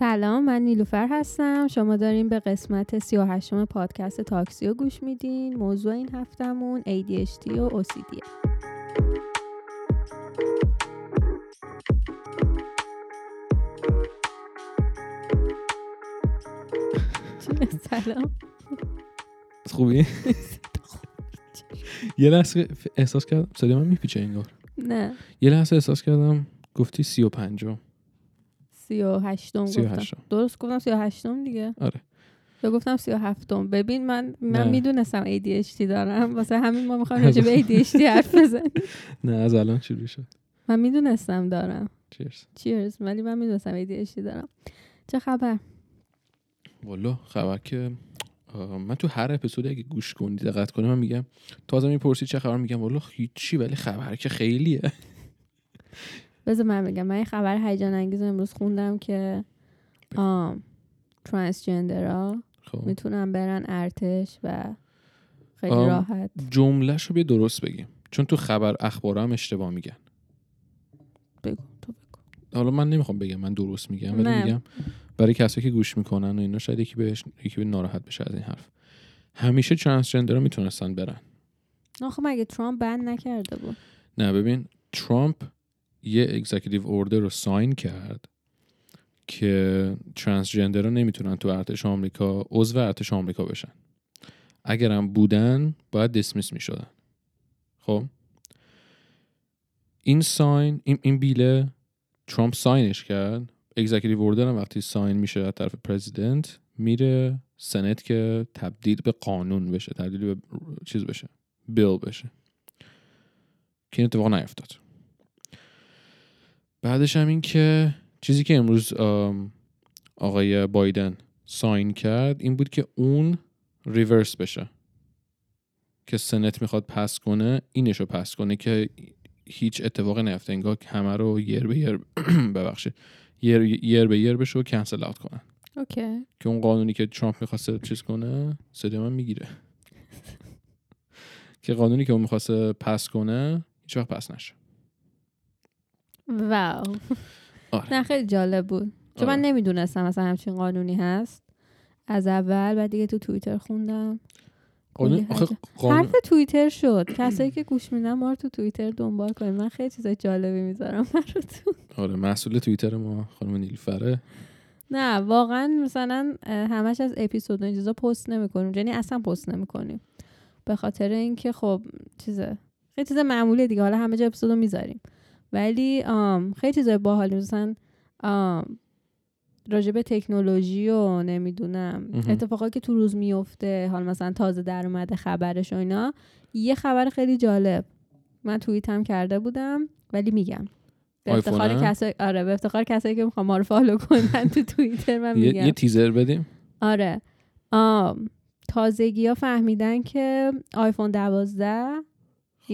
سلام من نیلوفر هستم. شما داریم به قسمت 38 پادکست تاکسیو گوش میدین. موضوع این هفتمون ADHD و OCD سلام. خوبی؟ یه لحظه احساس کردم صدای من میپیچه انگار. نه. یه لحظه احساس کردم گفتی سی و پنجم. سی و هشتم گفتم درست گفتم سی و هشتم دیگه. آره. یا گفتم سی و هفتم ببین من من. می‌دونستم ADHD دارم. واسه همین ما می‌خوایم راجع به ADHD حرف بزنیم. نه از الان شروع شد. من می‌دونستم دارم. چیرز چیرز ولی من می‌دونستم ADHD دارم. چه خبر؟ والا خبر که من تو هر اپیزود اگه گوش کنی دقت کنی من میگم تازه می‌پرسی چه خبر میگم والا هیچی ولی خبر که خیلیه. بذار من بگم من یه خبر هیجان انگیز امروز خوندم که آم ترانسجندرها خب. می‌تونن برن ارتش و خیلی راحت. جملهش رو بیا درست بگیم. چون تو خبر اخبار هم اشتباه میگن. بگو تو بگو. حالا من نمی‌خوام بگم من درست میگم ولی نه. میگم برای کسایی که گوش می‌کنن و اینا شاید یکی بهش یکی به ناراحت بشه از این حرف. همیشه transgender می‌تونستن برن. آخه مگه ترامپ ban نکرده بود؟ نه ببین ترامپ یه executive order رو sign کرد که transgender رو نمی‌تونن تو ارتش آمریکا عضو ارتش آمریکا بشن. اگرم بودن باید dismiss می‌شدن. خب؟ این sign این, این bill ه ترامپ sign ش کرد. executive order هم وقتی sign میشه از طرف president میره Senate که تبدیل به قانون بشه تبدیل به چیز بشه bill بشه. که این اتفاق نیفتاد. بعدش هم این که چیزی که امروز آقای بایدن sign کرد این بود که اون reverse بشه. که Senate می‌خواد pass کنه اینشو pass کنه که هیچ اتفاقی نیفته. انگار همه رو یر به یر ببخشید. یر, یر به یر بشه و cancel out کنن. okay. که اون قانونی که ترامپ می‌خواسته چیز کنه صدای من می‌گیره. که قانونی که اون می‌خواسته پس کنه هیچ وقت پس نشه. واو. آره. نه خیلی جالب بود. چون من آره. نمی‌دونستم مثلا همچین قانونی هست. از اول بعد دیگه تو توییتر خوندم. قانون آخه حرف- قانون حرف توییتر شد. کسایی که گوش میدن ما رو تو توییتر دنبال کنید من خیلی چیزای جالبی می‌ذارم براتون. آره مسئول توییتر ما خانم نیلفره نه واقعا مثلا همش از اپیزود این چیزا پست نمی‌کنیم. یعنی اصلا پست نمی‌کنیم. به خاطر اینکه خب چیزه. خیلی چیز معمولی دیگه. حالا همه جا اپیزودو می‌ذاریم. ولی آم خیلی چیزای باحالی مثلا راجع به تکنولوژی و نمی‌دونم مهم. اتفاقایی که تو روز میفته حالا مثلا تازه در اومده خبرش و اینا یه خبر خیلی جالب. من توییت هم کرده بودم ولی میگم. به افتخار؟ کسایی آره به افتخار کسایی که می‌خوام ما رو فالو کنن تو توییتر من میگم. یه تیزر بدیم؟ آره. آم تازگی ها فهمیدن که آیفون 12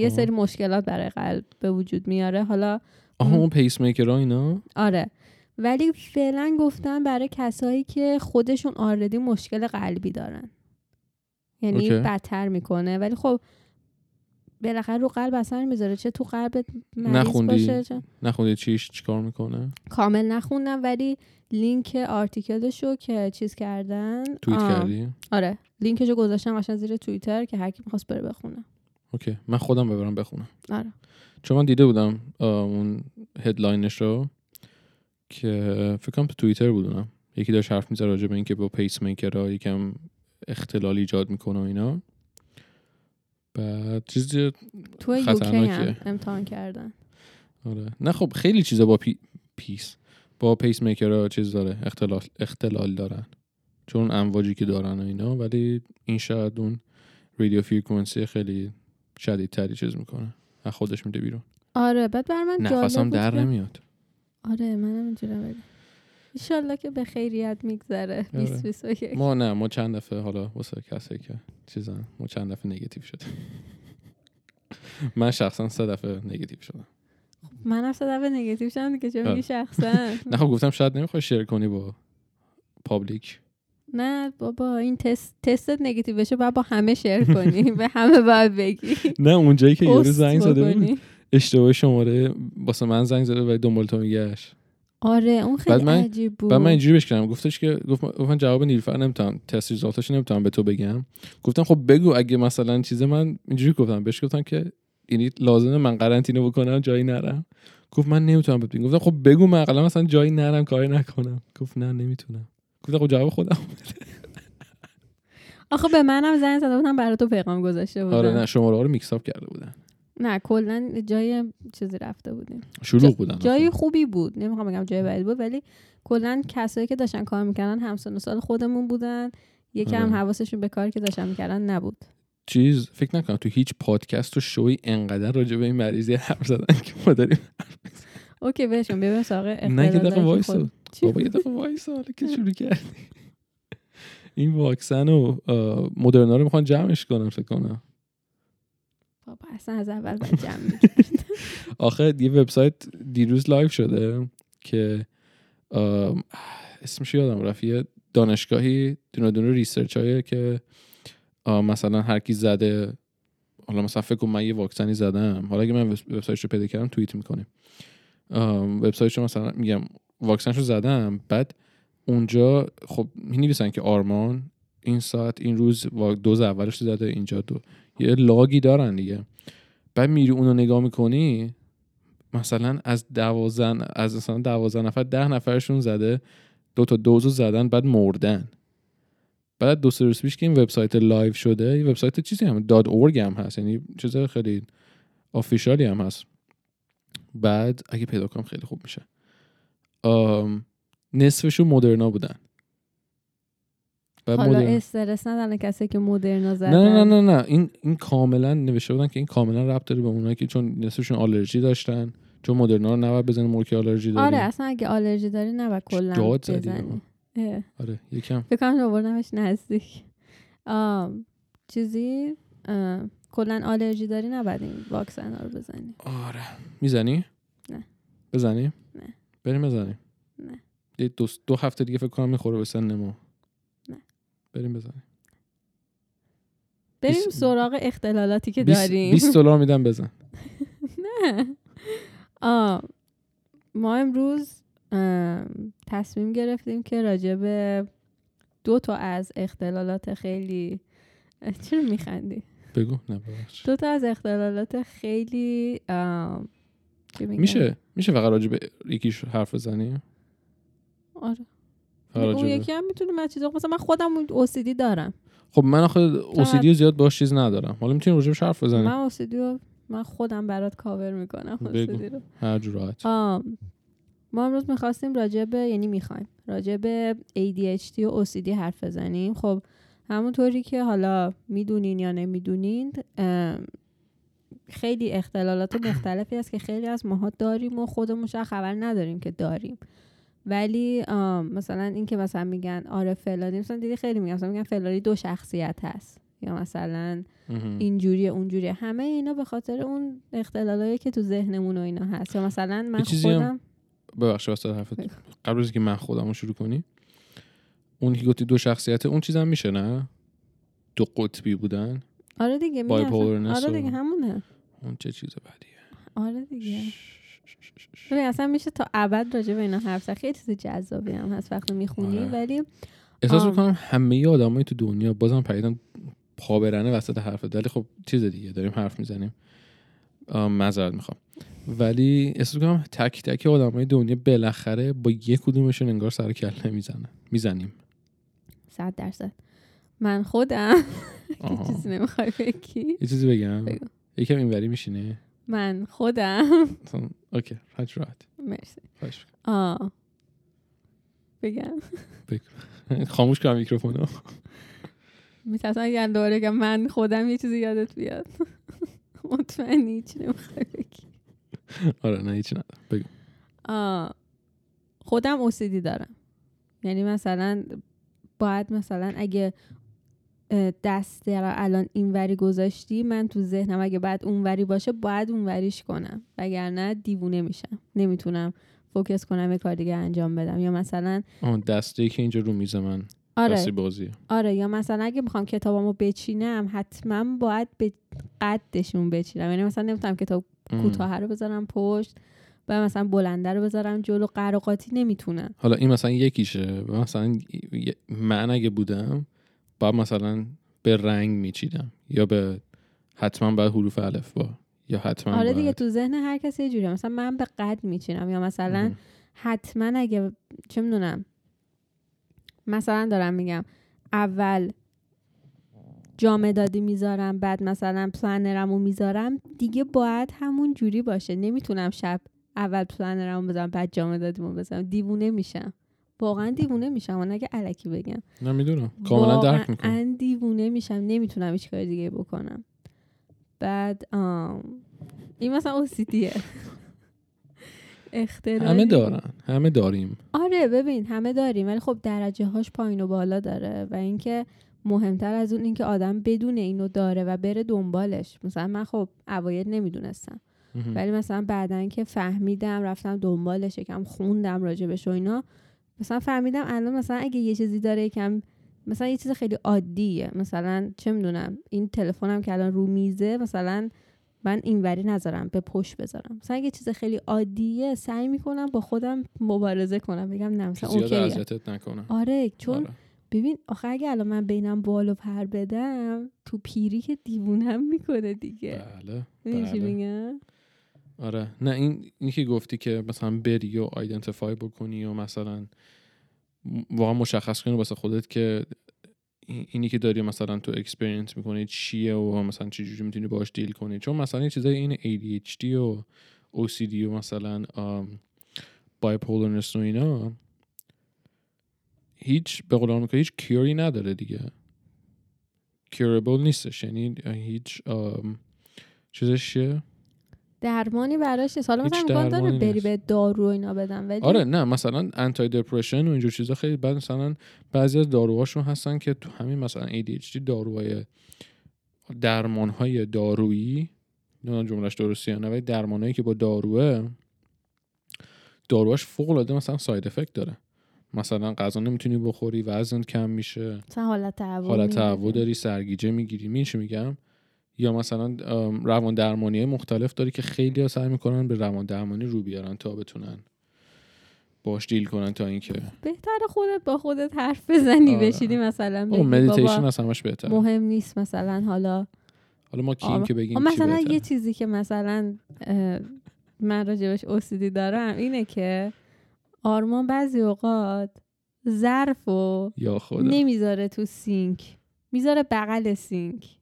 یه. سری مشکلات برای قلب به وجود میاره. حالا آها اون پیس میکر اینا؟ آره. ولی فعلا گفتن برای کسایی که خودشون already مشکل قلبی دارن. یعنی okay. بدتر می‌کنه. ولی خب بالاخره رو قلب اثر می‌ذاره. چه تو قلبت مریض نخوندی؟ باشه چه نخوندید چیش چیکار می‌کنه؟ کامل نخوندم. ولی لینک article شو که چیز کردن توییت کردی؟ آره. لینکشو گذاشتم قشنگ زیر توییتر که هر کی می‌خواست بره بخونه. okay. من خودم ببرم بخونم. آره. چون من دیده بودم اون headline ش رو که فکر کنم تو توییتر بودونم. یکی داشت حرف می‌زد راجع به اینکه با پیس میکرها یکم اختلال ایجاد می‌کنه و اینا. بعد چیز تو UK امتحان کردن. آره. نه خب خیلی چیزا با pa... pace با پیس میکرها چیز داره اختلال اختلال دارن. چون امواجی که دارن و اینا ولی این شاید اون radio frequency ی خیلی شدیدتری چیز می‌کنه. از خودش میده بیرون. آره بعد بر من جالب نفسم بود در که- نمیاد. آره منم اینجورم ولی ایشالله که به خیریت میگذره. آره. 2021 ما نه ما چند دفعه حالا واسه کسایی که چیزن ما چند دفعه نگاتیو شده من شخصا سه دفعه نگاتیو شدم. من هم سه دفعه نگاتیو شدم دیگه چرا آره. میگی شخصا؟ نه خب گفتم شاید نمی‌خوای شیر کنی با پابلیک. نه بابا این تست تستت نگاتیو بشه باید با همه شیر کنی به همه باید بگی. نه اونجایی که یارو زنگ زده بود. اشتباه شماره واسه من زنگ زده و دنبال تو میگشت. آره اون خیلی بعد من- عجیب بود بعد من اینجوری بهش کردم گفتش که گفت من جواب نیلوفر نمی‌تونم تست ریزالتش نمی‌تونم به تو بگم. گفتم خب بگو اگه مثلا چیز من اینجوری گفتم بهش گفتم که یعنی لازمه من قرنطینه بکنم جایی نرم. گفت من نمی‌تونم بهت بگم. گفتم خب بگو من اقلا مثلا جایی نرم کاری نکنم. گفت نه نمی‌تونم. گفتم خب جواب خودم. آخه به منم زنگ زده بودم برای تو پیغام گذاشته بودم آره نه شماره ها رو میکس اپ کرده بودن. نه کلا جای چیزی رفته بودیم. شلوغ بودن جای. خوبی بود. نمی‌خوام بگم جای بدی بود ولی کلا کسایی که داشتن کار می‌کردن همسن و سال خودمون بودن. یکم آره. حواسشون به کاری که داشتن می‌کردن نبود. چیز فکر نکنم تو هیچ پادکست و شوی انقدر راجع به این مریضی حرف زدن که ما داریم اوکی بهشون ببین سراغ نه یه دقیقه وایسا چی؟ بابا یه دقیقه وایسا که شروع کردی این واکسن و مدرنا رو می‌خوان جمعش کنن فکر کنم بابا اصلا از اول باید جمع. آخه یه وبسایت دیروز live شده که اسمش یادم رفت یه دانشگاهی دونه دونه research هایی که مثلا هر کی زده حالا مثلا فکر کنم من یه واکسنی زدم حالا اگه من وب- وبسایتش رو پیدا کردم توییت می‌کنیم وبسایتش رو مثلا میگم واکسنش رو زدم بعد اونجا خب می نویسن که آرمان این ساعت این روز دوز اولش زده اینجا دو. یه log ی دارن دیگه. بعد میری اونو نگاه می‌کنی مثلا از دوازن از مثلا دوازن نفر ده نفرشون زده دو تا دوزو زدن بعد مردن. بعد دو سه روز پیش که این وبسایت live شده وبسایت چیزی هم dot org هم هست. یعنی چیز خیلی official ی هم هست. بعد اگه پیدا کنم خیلی خوب میشه. نصفشون مدرنا بودن. بعد حالا مدرنا- استرس ندارن کسی که مدرنا زدن. نه نه نه نه. این این کاملا نوشته بودن که این کاملا ربط داره به اونایی که چون نصفشون آلرژی داشتن. چون مدرنا رو نباید بزنی مرکی آلرژی داری آره اصلا اگه آلرژی داری نباید کلا بزنی. آره یکم. فکر کنم آوردمش نزدیک. آم، چیزی؟ آم، کلا آلرژی داری نباید این واکسن ها رو بزنی آره می‌زنی نه. بزنیم نه. بریم بزنیم نه. دو, دو هفته دیگه فکر کنم می‌خوره به سن ما نه. بریم بزنیم بریم سراغ اختلالاتی که بیست- داریم 20 دلار میدم بزن نه آه، ما امروز ام، تصمیم گرفتیم که راجع به دو تا از اختلالات خیلی چرا میخندی؟ بگو. نه. دو تا از اختلالات خیلی؟ میشه میشه فقط راجع به یکیش حرف بزنیم آره. اون یکی هم می‌تونیم من چیزا مثلا من خودم OCD دارم. خب من آخه OCD زیاد باش چیز ندارم. حالا می‌تونیم راجع حرف بزنیم. من OCD رو من خودم برات کاور می‌کنم. OCD رو. هر راحت. ما امروز می‌خواستیم راجع به یعنی می‌خوایم راجع به ADHD و OCD حرف بزنیم. خب همونطوری که حالا می‌دونین یا نمی‌دونین خیلی اختلالات مختلفی هست که خیلی از ماها داریم و خودمون شاید خبر نداریم که داریم. ولی مثلا این که مثلا میگن آره فلانی مثلا دیدی خیلی میگن مثلا میگن فلانی دو شخصیت هست. یا مثلا. اینجوری اونجوری. همه اینا به خاطر اون اختلالایی که تو ذهنمون و اینا هست. یا مثلا من خودم ببخشید واسه حرفت. بگو. قبل از اینکه من خودم رو شروع کنی اون که گفتی دو شخصیت اون چیزم میشه نه؟ دو قطبی بودن؟ آره دیگه آره دیگه همونه. اون چه چیز بدیه؟ آره دیگه. ببین اصلا میشه تا ابد راجع به اینا حرف زد. خیلی چیز جذابی هم هست وقتی می‌خونی آره. ولی احساس. می‌کنم همه آدمای تو دنیا بازم پریدن پا برنه وسط حرفت ولی خب چیز دیگه داریم حرف می‌زنیم. معذرت می‌خوام. ولی احساس می‌کنم تک تک آدمای دنیا بالاخره با یک کدومشون انگار سر کله می‌زنن. می‌زنیم. صد درصد. من خودم. چیزی نمی‌خوای بگی؟ یه چیزی بگم. یکم اینوری میشینه من خودم. اوکی راحت راحت. مرسی. آه بگم. خاموش کنم میکروفونو. میترسم اگر دوباره بگم من خودم یه چیزی یادت بیاد. مطمئنی هیچ نمی‌خوای بگی. آره نه هیچ ندارم. بگو. آه. خودم OCD دارم. یعنی مثلا باید مثلا اگه دست رو الان اینوری گذاشتی من تو ذهنم اگه بعد اونوری باشه باید اونوریش کنم. وگرنه دیوونه میشم. نمی‌تونم فوکس کنم یه کار دیگه انجام بدم. یا مثلا دسته که اینجا رو میز من آره. بازیه آره یا مثلا اگه می‌خوام کتابامو بچینم حتما باید به قدشون بچینم. یعنی مثلا نمی‌تونم کتاب. کوتاه رو بذارم پشت. و مثلا بلنده رو بذارم جلو قراقاتی نمی‌تونم. حالا این مثلا یکیشه. و مثلا من اگه بودم با مثلا به رنگ میچیدم. یا به حتما باید حروف الف با. یا حتما آره دیگه باید- تو ذهن هر کسی یه جوریه. مثلا من به قد میچینم یا مثلا مهم. حتما اگه چه می‌دونم. مثلا دارم میگم اول جامدادی می‌ذارم بعد مثلا پلنرم رو می‌ذارم. دیگه باید همون جوری باشه. نمی‌تونم شب اول پلنرم رو بذارم بعد جامدادیمو بذارم دیوونه میشم. واقعا دیوونه میشم. اون اگه علکی بگم. نه می‌دونم. کاملا درک می‌کنم. واقعا دیوونه میشم. نمی‌تونم هیچ کار دیگه بکنم. بعد آم این مثلا اوسیدیه اختراعی همه دارن. همه داریم. آره ببین همه داریم ولی خب درجه هاش پایین و بالا داره و اینکه مهمتر از اون اینکه آدم بدون اینو داره و بره دنبالش. مثلا من خب اوایل نمی‌دونستم. ولی مثلا بعدا که فهمیدم رفتم دنبالش یکم خوندم راجبش و اینا مثلا فهمیدم الان مثلا اگه یه چیزی داره یکم مثلا یه چیز خیلی عادیه. مثلا چه می‌دونم این تلفنم که الان رو میزه مثلا من اینوری نذارم به پشت بذارم. مثلا یه چیز خیلی عادیه سعی می‌کنم با خودم مبارزه کنم بگم نه مثلا اذیتت نکنه. آره چون آره. ببین آخه اگه الان من بینم بال و پر بدم تو پیری که دیوونم می‌کنه دیگه. بله بله. میگم؟ آره. نه این اینی که گفتی که مثلا بری و آیدنتیفای بکنی و مثلا واقعا مشخص کنی واسه خودت که این- اینی که داری مثلا تو experience می‌کنی چیه و مثلا چه جوری می‌تونی باش deal کنی. چون مثلا این چیزای این ADHD و OCD و مثلا bipolarness و اینا هیچ به قول آمریکا هیچ cure ی نداره دیگه. curable نیستش. یعنی هیچ چیزش درمانی براش نیست حالا مثلا امکان داره بری. به دارو و اینا بدم ولی آره نه مثلا anti depression و اینجور چیزا خیلی بعد مثلا بعضی از داروهاشون هستن که تو همین مثلا ADHD داروهای درمانهای دارویی نمی‌دونم جملهش درستی یا نه ولی درمانهایی که با داروه داروهاش فوق العاده مثلا ساید افکت داره مثلا غذا نمی‌تونی بخوری وزن کم میشه مثلا حالت تهوع حالت. تهوع داری سرگیجه می‌گیری می چی میگم یا مثلا روان درمانی مختلف داری که خیلی ها سعی می‌کنن به روان درمانی رو بیارن تا بتونن باش deal کنن تا اینکه بهتر خودت با خودت حرف بزنی آره. بشینی مثلا مدیتیشن از همش بهتره مهم نیست مثلا حالا حالا ما کیم آره. که بگیم مثلا یه چیزی که مثلا من راجبش OCD دارم اینه که آرمان بعضی اوقات ظرف و نمی‌ذاره تو سینک می‌ذاره بغل سینک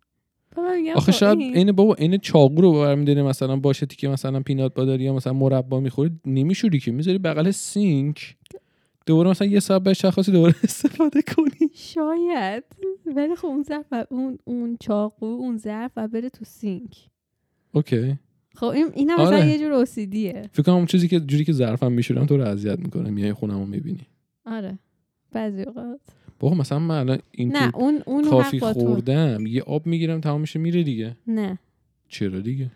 آخه خب شاید این- عین بابا عین چاقو رو برمیداره مثلا باشه که مثلا peanut butter ی یا مثلا مربا می‌خوری نمیشوری که می‌ذاری بغل سینک. دوباره مثلا یه ساعت بعد خواستی دوباره استفاده کنی. شاید. ولی خب اون ظرف و اون اون چاقو اون ظرف و بره تو سینک. اوکی. خب این اینم مثلا آره. یه جور OCD ه. فکر کنم اون چیزی که جوری که ظرفم میشورم تو رو اذیت می‌کنه میای خونمو می‌بینی. آره. بعضی اوقات. بابا مثلا من الان این نه اون اون کافی. خوردم یه آب می‌گیرم تمام میشه میره دیگه. نه. چرا دیگه؟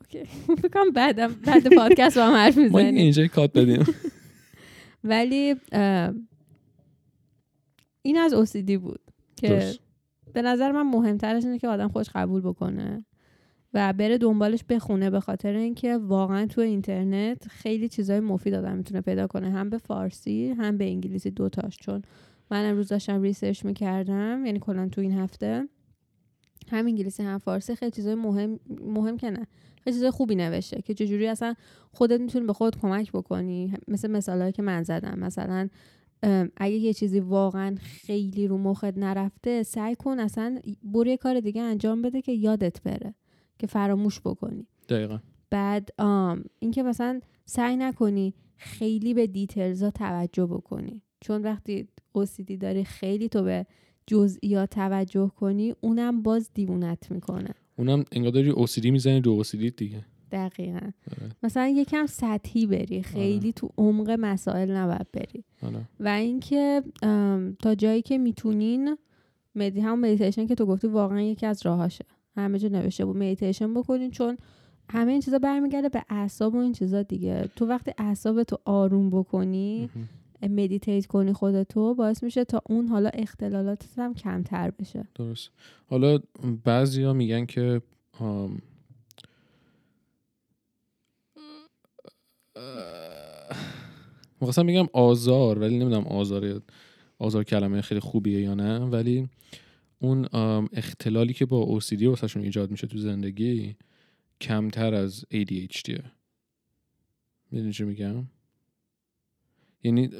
okay. فکر کنم بعدم بعد پادکست با هم حرف ما می‌زنیم. اینجا cut بدیم. ولی این از OCD بود که. به نظر من مهمترش اینه که آدم خودش قبول بکنه و بره دنبالش بخونه به خاطر اینکه واقعا تو اینترنت خیلی چیزای مفید آدم می‌تونه پیدا کنه. هم به فارسی هم به انگلیسی دوتاش چون من امروز داشتم research می‌کردم یعنی کلا تو این هفته. هم انگلیسی هم فارسی خیلی چیزای مهم مهم که نه. خیلی چیزای خوبی نوشته که چجوری اصلا خودت می‌تونی به خودت کمک بکنی. مثل مثالهایی که من زدم. مثلا اگه یه چیزی واقعا خیلی رو مخت نرفته سعی کن اصلا برو یه کار دیگه انجام بده که یادت بره که فراموش بکنی. دقیقا. بعد اینکه مثلا سعی نکنی خیلی به details ها توجه بکنی. چون وقتی OCD داری خیلی تو به جزئیات توجه کنی اونم باز دیوونت می‌کنه. اونم انگار داری OCD می‌زنی دو OCD دیگه. دقیقا. آره. مثلا یکم سطحی بری خیلی تو عمق مسائل نباید بری. آره. و اینکه تا جایی که می‌تونین مدی هم مدیتیشن که تو گفتی واقعا یکی از راهاشه. همه جا نوشته بود مدیتیشن بکنین چون همه این چیزا برمیگرده به اعصاب و این چیزا دیگه. تو وقتی اعصاب تو آروم بکنی. meditate کنی خودتو باعث میشه تا اون حالا اختلالاتت هم کمتر بشه. درست. حالا بعضیا میگن که آم، بگم آزار ولی نمی‌دونم آزار آزار کلمه خیلی خوبیه یا نه ولی اون اختلالی که با OCD واسهشون ایجاد میشه تو زندگی کمتر از ADHD می‌دونی چی میگم؟ یعنی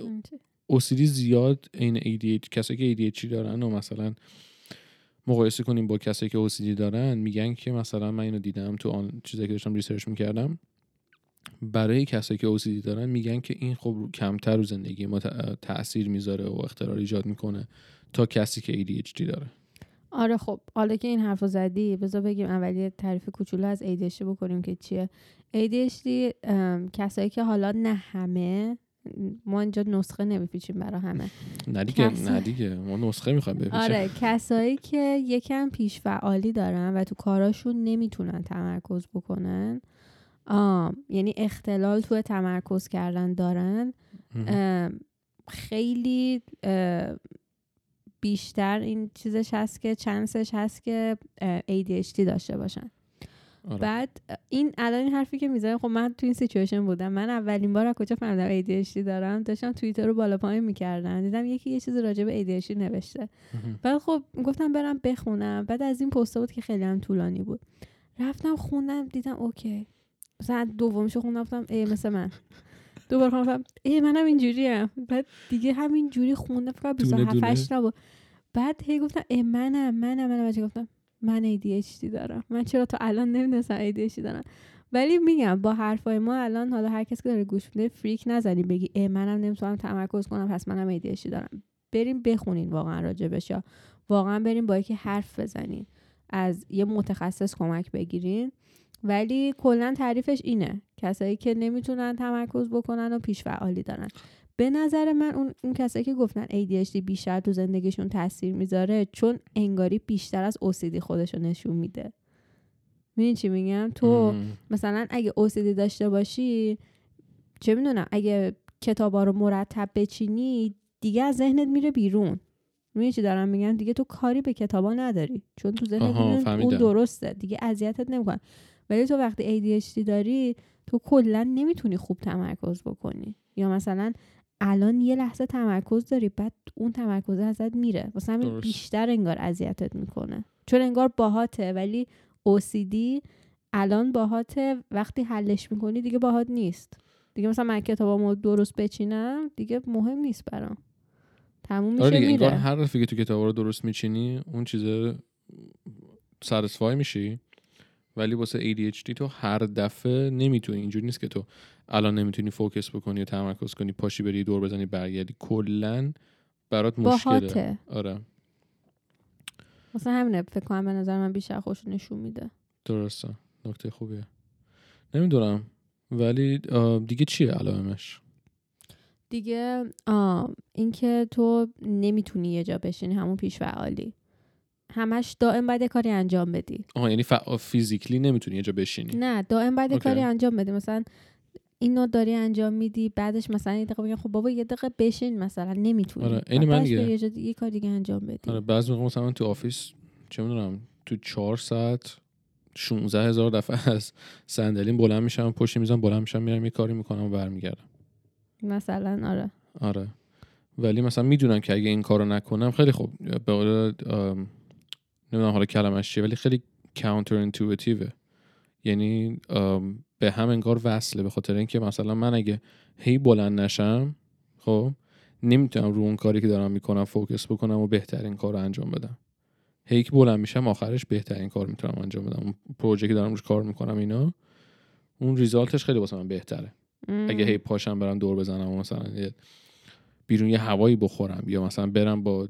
OCD زیاد این ADHD کسایی که ADHD دارن و مثلا مقایسه کنیم با کسایی که OCD دارن میگن که مثلا من اینو دیدم تو آن چیزایی که داشتم ریسرچ می‌کردم برای کسایی که OCD دارن میگن که این خب کمتر رو زندگی ما تاثیر می‌ذاره و اختلال ایجاد می‌کنه تا کسی که ADHD داره. آره خب حالا که این حرفو زدی بذار بگیم اولی تعریف کوچولو از ADHD بکنیم که چیه. ADHD کسایی که حالا نه همه ما اینجا نسخه نمیپیچیم برای همه. نه دیگه نه دیگه. ما نسخه می‌خوایم بپیچیم. آره کسایی که یکم پیش فعالی دارن و تو کاراشون نمی‌تونن تمرکز بکنن آم. یعنی اختلال تو تمرکز کردن دارن خیلی بیشتر این چیزش هست که چانسش هست که ADHD داشته باشن. آره. بعد این الان این حرفی که می‌زنه خب من تو این سیچویشن بودم. من اولین بار از کجا فهمیدم ADHD دارم؟ داشتم توییتر رو بالا پایین می‌کردن دیدم یکی یه چیز راجع به ADHD نوشته. بعد خب گفتم برم بخونم. بعد از این پست بود که خیلی هم طولانی بود. رفتم خوندم دیدم okay. مثلا دومشو خوندم گفتم ای مثل من. دوباره خوندم ای منم اینجوریم بعد دیگه همین جوری خوندم فقط 27 8 نبود. بعد هی گفتم ای منم منم منم. گفتم؟ من ADHD دارم. من چرا تا الان نمی‌دونستم ADHD دارم. ولی میگم با حرفای ما الان حالا هر کسی که داره گوش میده فریک نزنی بگی ای منم نمی‌تونم تمرکز کنم پس منم ADHD دارم. بریم بخونین واقعا راجبش یا واقعا بریم با یکی حرف بزنین. از یه متخصص کمک بگیرین. ولی کلا تعریفش اینه. کسایی که نمی‌تونن تمرکز بکنن و پیش فعالی دارن. به نظر من اون, اون کسایی که گفتن ADHD بیشتر تو زندگیشون تاثیر می‌ذاره چون انگاری بیشتر از OCD خودشو نشون میده. می‌دونی چی میگم؟ تو مثلا اگه OCD داشته باشی چه می‌دونم اگه کتابا رو مرتب بچینی دیگه از ذهنت میره بیرون. می‌دونی چی دارم میگم؟ دیگه تو کاری به کتابا نداری. چون تو ذهنت اون درسته. دیگه اذیتت نمیکن ولی تو وقتی ADHD داری تو کلا نمی‌تونی خوب تمرکز بکنی. یا مثلا الان یه لحظه تمرکز داری بعد اون تمرکز ازت میره. واسه همین بیشتر انگار اذیتت می‌کنه. چون انگار باهاته ولی OCD الان باهاته. وقتی حلش می‌کنی دیگه باهات نیست. دیگه مثلا من کتابامو درست بچینم دیگه مهم نیست برام. تموم میشه آره میره انگار هر دفعه که تو کتاب رو درست میچینی اون چیزه سرسفای میشی. ولی واسه ADHD تو هر دفعه نمی‌تونی. اینجوری نیست که تو الان نمی‌تونی فوکس بکنی و تمرکز کنی پاشی بری دور بزنی برگردی. کلا برات مشکله. آره. واسه همینه فکر کنم به نظر من بیشتر خوش نشون میده. درسته. نکته خوبیه. نمی‌دونم. ولی دیگه چیه علائمش؟ دیگه اینکه تو نمی‌تونی یه جا بشینی همون پیش فعالی. همش دائم باید کاری انجام بدی. آها یعنی فیزیکلی نمی‌تونی یه جا بشینی. نه دائم باید کاری انجام بدی. مثلا اینو داری انجام میدی بعدش مثلا یه دقیقه خب بابا یه دقیقه بشین مثلا نمی‌تونی. آره این من دیگه. یه, یه کار دیگه انجام بدی. آره بعضی موقع مثلا تو office چه می‌دونم تو چهار ساعت 16 هزار دفعه از صندلیم بلند میشم پشت میزم بلند میشم میرم یه کاری می‌کنم و برمیگردم. مثلا آره. آره. ولی مثلا می‌دونم که اگه این کارو نکنم خیلی خوب به نمی‌دونم حالا کلمش چیه ولی خیلی counterintuitive ه یعنی به هم انگار وصله به خاطر اینکه مثلا من اگه هی بلند نشم خب نمی‌تونم رو اون کاری که دارم می‌کنم focus بکنم و بهترین کار رو انجام بدم. هی که بلند میشم آخرش بهترین کار می‌تونم انجام بدم. اون پروژه که دارم روش کار می‌کنم اینا اون result ش خیلی واسه من بهتره. اگه هی پاشم برم دور بزنم و مثلا بیرون یه هوایی بخورم یا مثلا برم با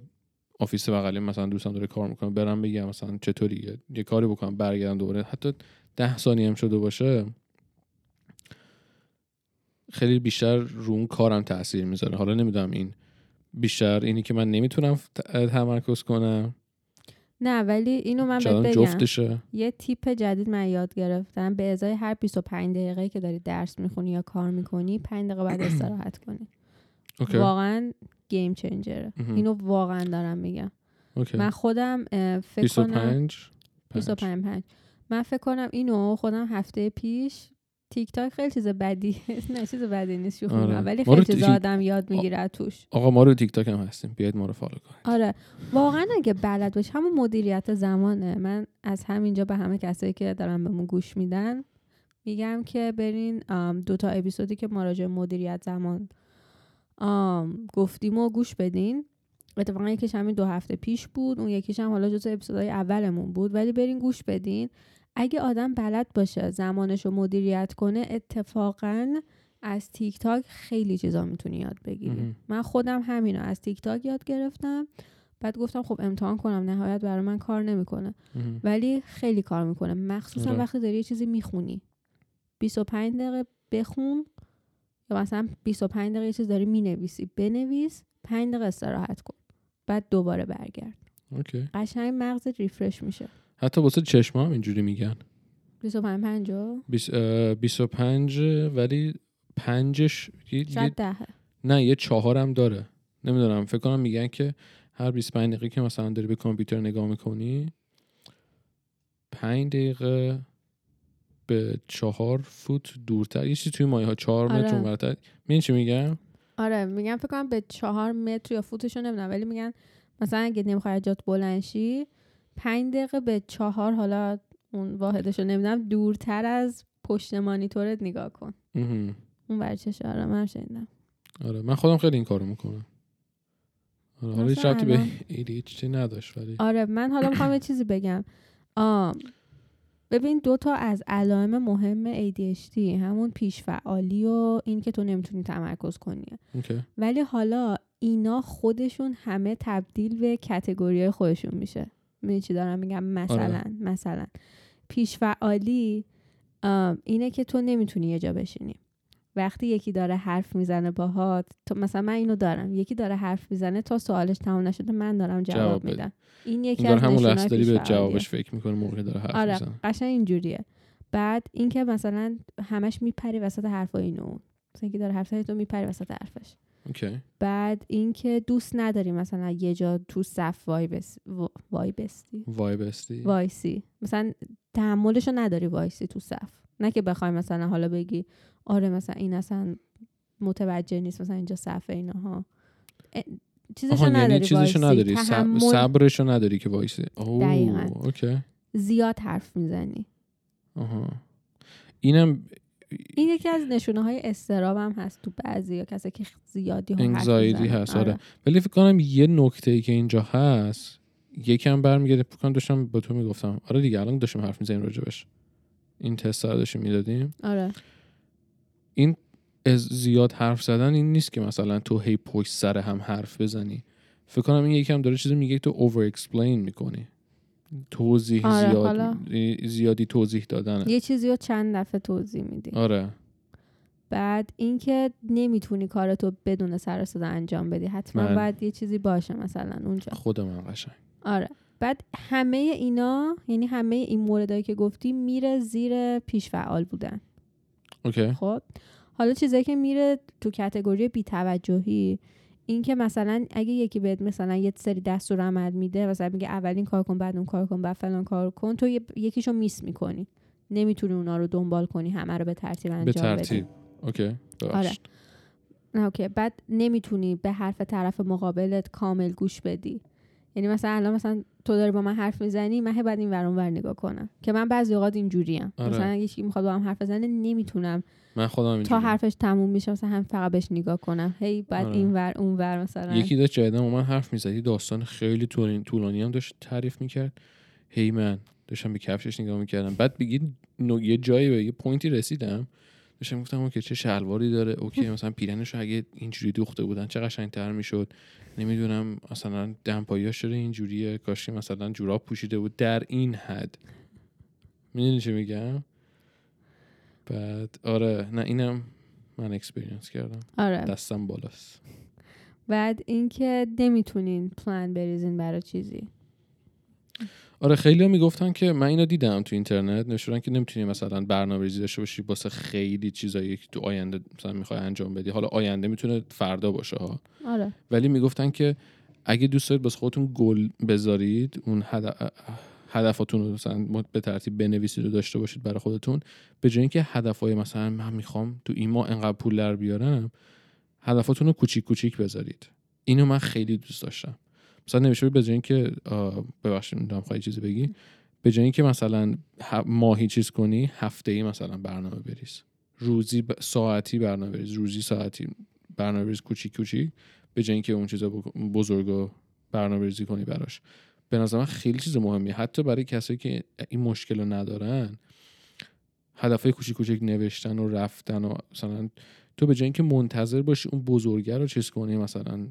office بغلی مثلا دوستم داره کار می‌کنه برم بگم مثلا چطوری؟ یه کاری بکنم برگردم دوباره. حتی ده ثانیه هم شده باشه خیلی بیشتر رو اون کارم تاثیر می‌ذاره. حالا نمی‌دونم این بیشتر اینی که من نمی‌تونم تمرکز کنم. نه ولی اینو من بهت بگم. جفتشه. یه تیپ جدید من یاد گرفتم. به ازای هر 25 دقیقه که داری درس می‌خونی یا کار می‌کنی 5 دقیقه بعد استراحت کنی. واقعا گیم چنجره. اینو واقعا دارم میگم. من خودم فکر 25 کنم 25 من فکر کنم اینو خودم هفته پیش تیک تاک خیلی چیز بدی نه چیز بدی نیست شوخی آره. ولی خیلی چیز آدم یاد می‌گیره از توش. آقا ما رو تیک تاک هم هستیم. بیاید ما رو follow کنید. آره. واقعا اگه بلد باشی همون مدیریت زمانه. من از همینجا به همه کسایی که دارن بهمون گوش میدن میگم که برین دو تا اپیزودی که ما راجع به مدیریت زمان آم، گفتیم و گوش بدین. اتفاقا یکیش همین دو هفته پیش بود. اون یکیش هم حالا جزو اپیزودهای اولمون بود. ولی برین گوش بدین. اگه آدم بلد باشه زمانش رو مدیریت کنه اتفاقا از تیک تاک خیلی چیزا می‌تونی یاد بگیری. من خودم همینو از تیک تاک یاد گرفتم. بعد گفتم خب امتحان کنم. نهایت برای من کار نمی‌کنه. ولی خیلی کار می‌کنه. مخصوصا آره. وقتی داری یه چیزی می‌خونی. 25 دقیقه بخون. یا مثلا 25 دقیقه چیز داری می‌نویسی بنویس 5 دقیقه استراحت کن. بعد دوباره برگرد. اوکی. قشنگ مغزت ریفرش میشه. حتی واسه چشما هم اینجوری میگن. 25 50 بیس- اه، 25 ولی پنجش شاید دهه نه یه چهارم داره. نمی‌دونم فکر کنم میگن که هر 25 دقیقه که مثلا داری به کامپیوتر نگاه می‌کنی 5 دقیقه به چهار فوت دورتر. یه چیزی توی مایه ها چهار آره. متر اونورتر. می‌دونی چی میگم؟ آره میگن فکر کنم به چهار متر یا فوتشو نمی‌دونم ولی میگن مثلا اگه نمی‌خوای جات بلنشی پنج دقیقه به چهار حالا اون واحدشو نمی‌دونم دورتر از پشت مانیتورت نگاه کن. مهم. اون ورچش آره من شنیدم. آره من خودم خیلی این کارو می‌کنم. آره حالا هیچ ربطی به ADHD نداشت ولی آره من حالا می‌خوام یه چیزی بگم. آم ببین دو تا از علائم مهم ADHD همون پیشفعالی و این که تو نمی‌تونی تمرکز کنی. اوکی. ولی حالا اینا خودشون همه تبدیل به کتگوری خودشون میشه. می‌دونی چی دارم میگم؟ مثلا مثلا. پیشفعالی اینه که تو نمی‌تونی یه جا بشینی. وقتی یکی داره حرف می‌زنه باهات تو مثلا من اینو دارم یکی داره حرف می‌زنه تا سوالش تمام نشده من دارم جواب, جواب. میدم. این یکی از همون لحظه داری به. جوابش فکر می‌کنه موقع داره حرف آره می‌زنه. قشنگ اینجوریه. بعد اینکه مثلا همش میپری وسط حرفای اینو. مثلا اینکه داره حرف می‌زنه تو میپری وسط حرفش. okay. بعد اینکه دوست نداری مثلا یه جا تو صف وای بس وا- وای بستی. وای بستی؟ وایسی مثلا تحملشو نداری وایسی تو صف. نه که بخوای مثلا حالا بگی آره مثلا این اصلا متوجه نیست مثلا اینجا صف اینها اه، چیزشو آها نداری یعنی چیزشو. نداری تحمل صبرشو نداری که وایسی. دقیقاً. okay. زیاد حرف می‌زنی. آها. اینم این یکی از نشونه های استراب هم هست تو بعضی یا کسی که زیادی انگزایتی می‌زنن. هست آره. ولی فکر کنم یه نکته ای که اینجا هست یکم برمیگرده. فکر کنم داشتم با تو می‌گفتم. آره دیگه الان داشتیم حرف می‌زنیم راجبش. این تست رو داشتیم می‌دادیم. آره. این از زیاد حرف زدن این نیست که مثلا تو هی پشت سر هم حرف بزنی. فکر کنم این یکم داره چیزی میگه تو over explain می‌کنی. توضیح آره، زیاد حالا. زیادی توضیح دادن یه چیزی رو چند دفعه توضیح میدی. آره. بعد اینکه نمی‌تونی کارتو بدون سر صدا انجام بدی. حتما بله. باید یه چیزی باشه مثلا اونجا. خود من قشنگ. آره. بعد همه اینا یعنی همه این موردایی که گفتی میره زیر پیش فعال بودن. okay. خب حالا چیزایی که میره تو category بیتوجهی این که مثلا اگه یکی بهت مثلا یه سری دستور عمل میده مثلا میگه اولین کار کن بعد اون کار کن بعد فلان کار کن تو یکیشو miss می‌کنی. نمی‌تونی اونا رو دنبال کنی همه رو به ترتیب انجام به بدی. ترتیب. okay. نه، okay. بعد نمی‌تونی به حرف طرف مقابلت کامل گوش بدی. یعنی مثلا الان مثلا تو داری با من حرف می‌زنی من بعد این ور اون ور نگاه کنم. که من بعضی اوقات اینجوریم. آره. مثلا یکی می‌خواد با هم حرف بزنه نمی‌تونم. من خودم تا اینجوری. حرفش تموم میشه مثلا هم فقط بهش نگاه کنم. هی بعد آره. این ور اون ور مثلا. یکی داشت جدیدن با من حرف می‌زدی داستان خیلی طولانی, طولانی هم داشت تعریف می‌کرد. هی من داشتم به کفشش نگاه می‌کردم. بعد بگید یه جایی به یه point ی رسیدم. داشتم گفتم okay چه شلواری داره؟ okay مثلا پیرنش اگه اینجوری دوخته بودن چه قشنگتر می‌شد؟ نمی‌دونم مثلا دمپاییاش چرا اینجوریه؟ کاشی مثلا جوراب پوشیده بود در این حد. می‌دونی چی میگم؟ بعد آره نه اینم من experience کردم. آره. دستم بالاست. بعد اینکه نمی‌تونین پلان بریزین برای چیزی. آره خیلی می‌گفتن که من اینو دیدم تو اینترنت نشورن که نمی‌تونی مثلا برنامه ریزی داشته باشی واسه خیلی چیزایی که تو آینده مثلا می‌خوای انجام بدی. حالا آینده می‌تونه فردا باشه ها. آره. ولی می‌گفتن که اگه دوست دارید واسه خودتون گل بذارید اون هد- هدفاتون رو مثلا به ترتیب بنویسید و داشته باشید برای خودتون به جای اینکه هدفهای مثلا من می‌خوام تو این ماه انقدر پول در بیارم هدفاتون رو کوچیک کوچیک بذارید. اینو من خیلی دوست داشتم. مثلا نمیشه به جای اینکه ببخشید می‌دونم خواهی چیزی بگی. به جای اینکه مثلا ماهی چیز کنی هفته ای مثلا برنامه بریز. روزی ب- ساعتی برنامه بریز. روزی ساعتی برنامه بریز کوچیک کوچیک. به جای اینکه اون چیزا بک- بزرگ و برنامه ریزی کنی براش. به نظر من خیلی چیز مهمیه. حتی برای کسایی که این مشکل رو ندارن هدفهای کوچیک کوچیک نوشتن و رفتن و مثلا تو به جای اینکه منتظر باشی اون بزرگه رو چیز کنی مثلا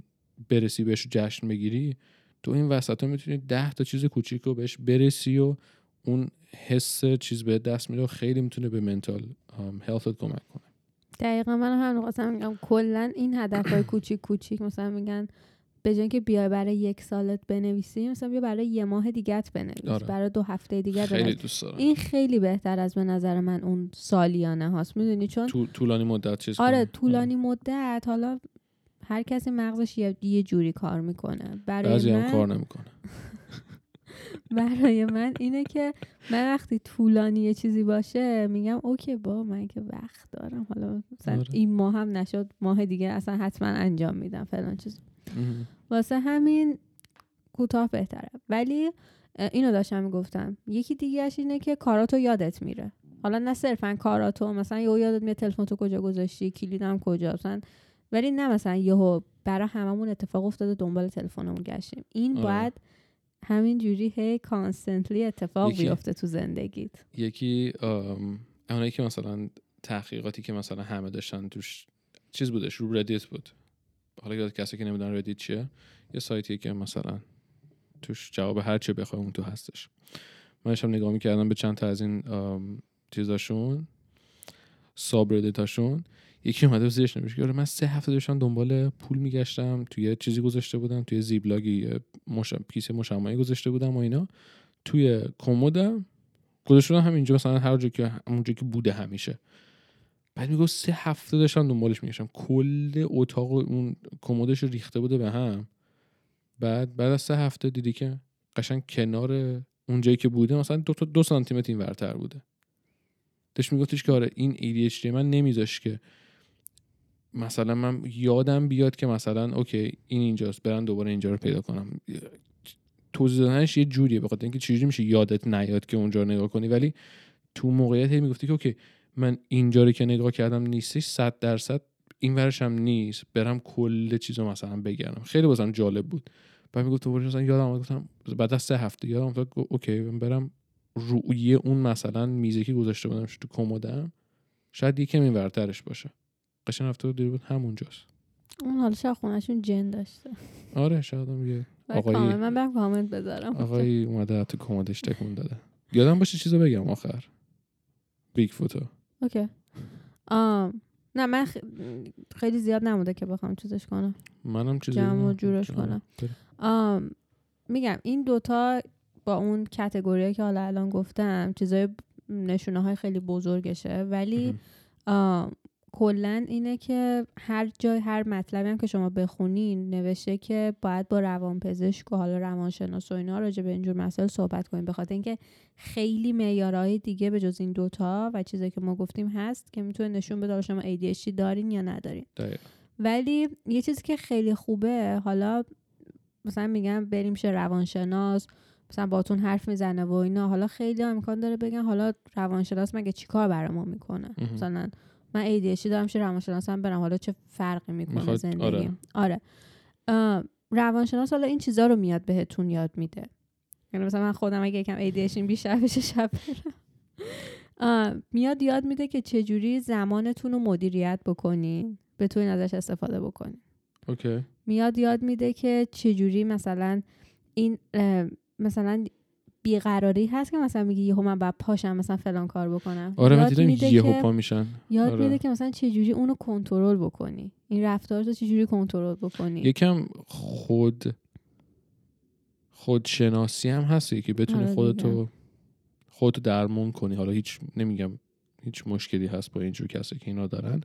برسی بهش جشن بگیری تو این وسط ها می‌تونی ده تا چیز کوچیک رو بهش برسی و اون حس چیز به دست میده و خیلی می‌تونه به منتال هلثت کمک کنه. دقیقا من هم خواستم میگم کلا این هدف های کوچیک کوچیک مثلا میگن به جای اینکه بیای برای یک سالت بنویسی مثلا بیا برای یه ماه دیگت بنویس. آره. برای دو هفته دیگه خیلی دوست دارم. این خیلی بهتر از به نظر من اون سالیانه هاست. می‌دونی؟ چون طول- طولانی مدت چیز آره. طولانی مدت حالا هر کسی مغزش یه, یه جوری کار می‌کنه. برای بعضی هم من کار نمی‌کنه. برای من اینه که من وقتی طولانی یه چیزی باشه میگم اوکی با من که وقت دارم. حالا مثلا آره. این ماه هم نشد ماه دیگه اصلا حتما انجام میدم فلان چیز. واسه همین کوتاه بهتره. ولی اینو داشتم می‌گفتم. یکی دیگهش اینه که کاراتو یادت میره. حالا نه صرفا کاراتو مثلا یهو یادت میاد تلفن تو کجا گذاشتی کلیدم کجا مثلا ولی نه مثلا یهو برای هممون اتفاق افتاده دنبال تلفنمون گشتیم. این آره. باید همین جوری هی کانستنتلی اتفاق یکی- بیفته تو زندگیت. یکی اونایی که مثلا تحقیقاتی که مثلا همه داشتن توش چیز بودش رو Reddit بود. حالا کسی که نمی‌دونن Reddit چیه یه سایتیه که مثلا توش جواب هر چی بخوای اون تو هستش. من داشتم نگاه می‌کردم به چند تا از این چیزاشون subreddit اشون یکی اومده زیرش نمیشه. آره من سه هفته داشتم دنبال پول میگشتم توی چیزی گذاشته بودم توی Ziploc ی مش... کیسه مشمعی گذاشته بودم و اینا. توی کمدم گذاشته بودم همینجا مثلا هر جا که همونجا که بوده همیشه. بعد میگو سه هفته داشتم دنبالش میگشتم. کل اتاق اون کمدش ریخته بوده به هم. بعد بعد از سه هفته دیدی که قشنگ کنار اون جایی که بوده مثلا دو تا دو سانتی متر این ورتر بوده. داشت میگفتش که آره این ADHD من نمیذاش که مثلا من یادم بیاد که مثلا اوکی این اینجاست برم دوباره اینجا رو پیدا کنم. توضیح دادنش یه جوریه بخاطر اینکه چجوری میشه یادت نیاد که اونجا نگاه کنی. ولی تو موقعیت می‌گفتی که okay من اینجا رو که نگاه کردم نیستش صد درصد این ورش هم نیست برم کل چیز رو مثلا بگردم. خیلی بازم جالب بود. بعد می‌گفت دوباره مثلا یادم اومد گفتم بعد از سه هفته یادم افتاد okay من برم روی اون مثلا میزی که گذاشته بودمش تو کمدم. شاید یکم این ورترش باشه. قشنگ رفته بود بود همونجاست اون حالا شاید خونشون جن داشته آره شاید هم یه آقایی- کامل من برم کامنت بذارم آقایی اومده تو کمدش تکون داده یادم باشه چیزو بگم آخر Bigfoot و okay آم. نه من خ- خیلی زیاد نمونده که بخوام چیزش کنم منم چیزی جمع. جورش کنم. آم. میگم این دوتا با اون category که حالا الان گفتم چیزای نشونه های خیلی بزرگشه ولی مهم. کلا اینه که هر جای هر مطلبی هم که شما بخونین نوشته که باید با روانپزشک و حالا روانشناس و اینا راجع به اینجور مسائل صحبت کنیم به خاطر اینکه خیلی معیارهای دیگه به جز این دوتا و چیزایی که ما گفتیم هست که می‌تونه نشون بده شما ADHD دارین یا ندارین دقیقا. ولی یه چیزی که خیلی خوبه حالا مثلا میگم بریم شه روانشناس مثلا باتون حرف می‌زنه و اینا حالا خیلی امکان داره بگن حالا روانشناس مگه چیکار برای ما می‌کنه. مثلا من ADHD دارم شه روانشناس هم برم. حالا چه فرقی می‌کنه میخواد- زندگی آره. آره, روانشناس حالا این چیزا رو میاد بهتون یاد میده. یعنی مثلا من خودم اگه یکم ADHD بیشتر بشه شب برم. میاد یاد میده که چجوری زمانتون رو مدیریت بکنین بتونین ازش استفاده بکنین. اوکی. میاد یاد میده که چجوری مثلا این مثلا بیقراری هست که مثلا میگی یهو من باید پاشم مثلا فلان کار بکنم. آره من یاد دیدم یهو پا میشن. یاد آره. میده که مثلا چجوری اونو کنترل بکنی؟ این رفتار رو چجوری کنترل بکنی؟ یکم خود خودشناسی هم هستی که بتونی آره خودتو خودتو درمون کنی. حالا هیچ نمیگم هیچ مشکلی هست با اینجور کسی که اینا دارن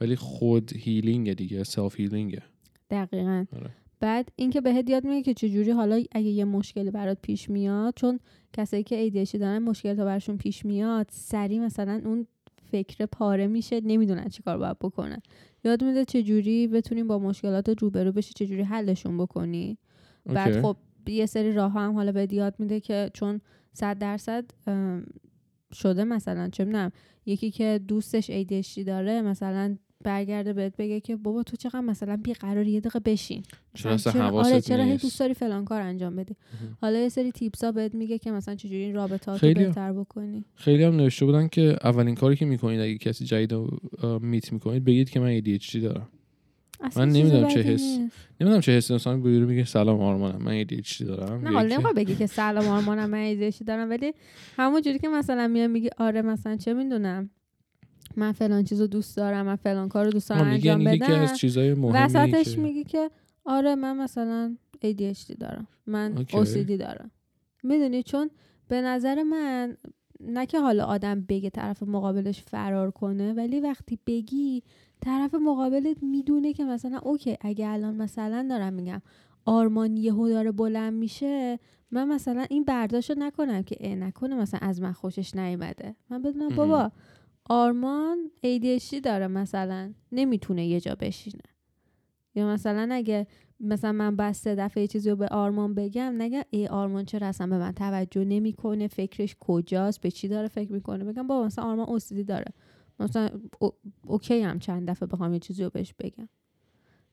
ولی خود healing دیگه self healing ه دقیقا. آره. بعد اینکه بهت یاد میده که چجوری حالا اگه یه مشکلی برات پیش میاد چون کسایی که ADHD دارن مشکل تا براشون پیش میاد سریع مثلا اون فکر پاره میشه نمی‌دونن چیکار باید بکنن یاد میده چجوری بتونیم با مشکلات روبرو بشی چجوری حلشون بکنی بعد. خب یه سری راه هم حالا بهت یاد میده که چون صد درصد شده مثلا چه می‌دونم یکی که دوستش ADHD داره مثلا برگرده بهت بگه که بابا تو چقدر مثلا بیقرار یه دقیقه بشین. چرا حواست آره چرا هی؟ دوست داری فلان کار انجام بدی. حالا یه سری تیپس ها بهت میگه که مثلا چجوری این رابطه رو بهتر بکنی. خیلی هم نوشته بودن که اولین کاری که می‌کنید اگه کسی جدید میت می‌کنید بگید که من ADHD دارم. من نمی‌دونم چه حس-. نمی‌دونم چه حسی. مثلا بیرو میگه سلام آرمانم من ADHD دارم. نه حالا نمی‌خوای بگی که سلام آرمانم من ایزشی دارم ولی همون جوری که مثلا میای میگی آره مثلا چه می‌دونم. من فلان چیزو دوست دارم من فلان کارو دوست دارم انجام بدم از چیزای مهمی وسطش که میگی که آره من مثلا ADHD دارم من اوکی. OCD دارم می‌دونی چون به نظر من نه که حالا آدم بگه طرف مقابلش فرار کنه ولی وقتی بگی طرف مقابلت می‌دونه که مثلا اوکی اگه الان مثلا دارم میگم آرمان یهو داره بلند میشه من مثلا این برداشت رو نکنم که اه نکنه مثلا از من خوشش نیومده من بدونم. بابا آرمان ADHD داره مثلا نمی‌تونه یه جا بشینه. یا مثلا اگه مثلا من بس سه دفعه یه چیزی رو به آرمان بگم نگم ای آرمان چرا اصلا به من توجه نمی‌کنه؟ فکرش کجاست؟ به چی داره فکر می‌کنه؟ بگم بابا مثلا آرمان اوسیدی داره. مثلا او- اوکی هم چند دفعه بخوام یه چیزی رو بهش بگم.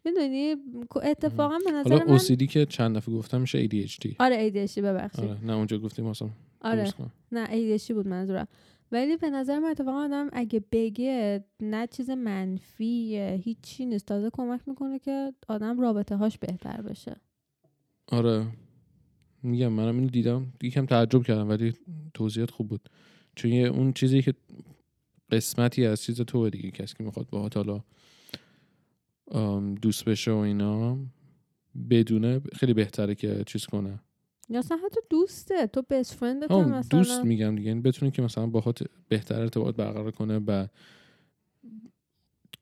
می‌دونی؟ اتفاقا به نظر حالا من OCD که چند دفعه گفتم میشه ADHD آره ADHD ببخشید. آره نه اونجا گفتیم مثلا آره. نه ADHD بود منظورم. ولی به نظر من اتفاقا آدم اگه بگه نه چیز منفی هیچی نیست. تازه کمک می‌کنه که آدم رابطه هاش بهتر بشه. آره. میگم منم اینو دیدم. یکم تعجب کردم ولی توضیحات خوب بود. چون یه اون چیزی که قسمتی از چیز تو دیگه کسی که می‌خواد باهات حالا دوست بشه و اینا بدونه خیلی بهتره که چیز کنه. یا اصلا حتی دوسته. تو هم هم مثلا دوست میگم دیگه. یعنی بتونه که مثلا باهات بهتر ارتباط برقرار کنه و